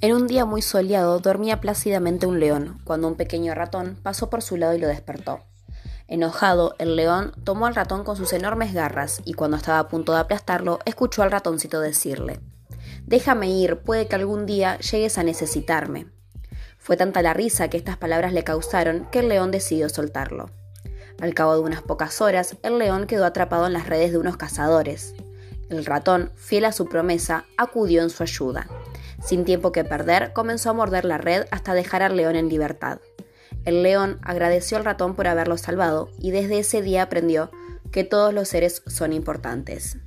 En un día muy soleado dormía plácidamente un león, cuando un pequeño ratón pasó por su lado y lo despertó. Enojado, el león tomó al ratón con sus enormes garras y cuando estaba a punto de aplastarlo, escuchó al ratoncito decirle Déjame ir, puede que algún día llegues a necesitarme. Fue tanta la risa que estas palabras le causaron que el león decidió soltarlo. Al cabo de unas pocas horas, el león quedó atrapado en las redes de unos cazadores. El ratón, fiel a su promesa, acudió en su ayuda. Sin tiempo que perder, comenzó a morder la red hasta dejar al león en libertad. El león agradeció al ratón por haberlo salvado y desde ese día aprendió que todos los seres son importantes.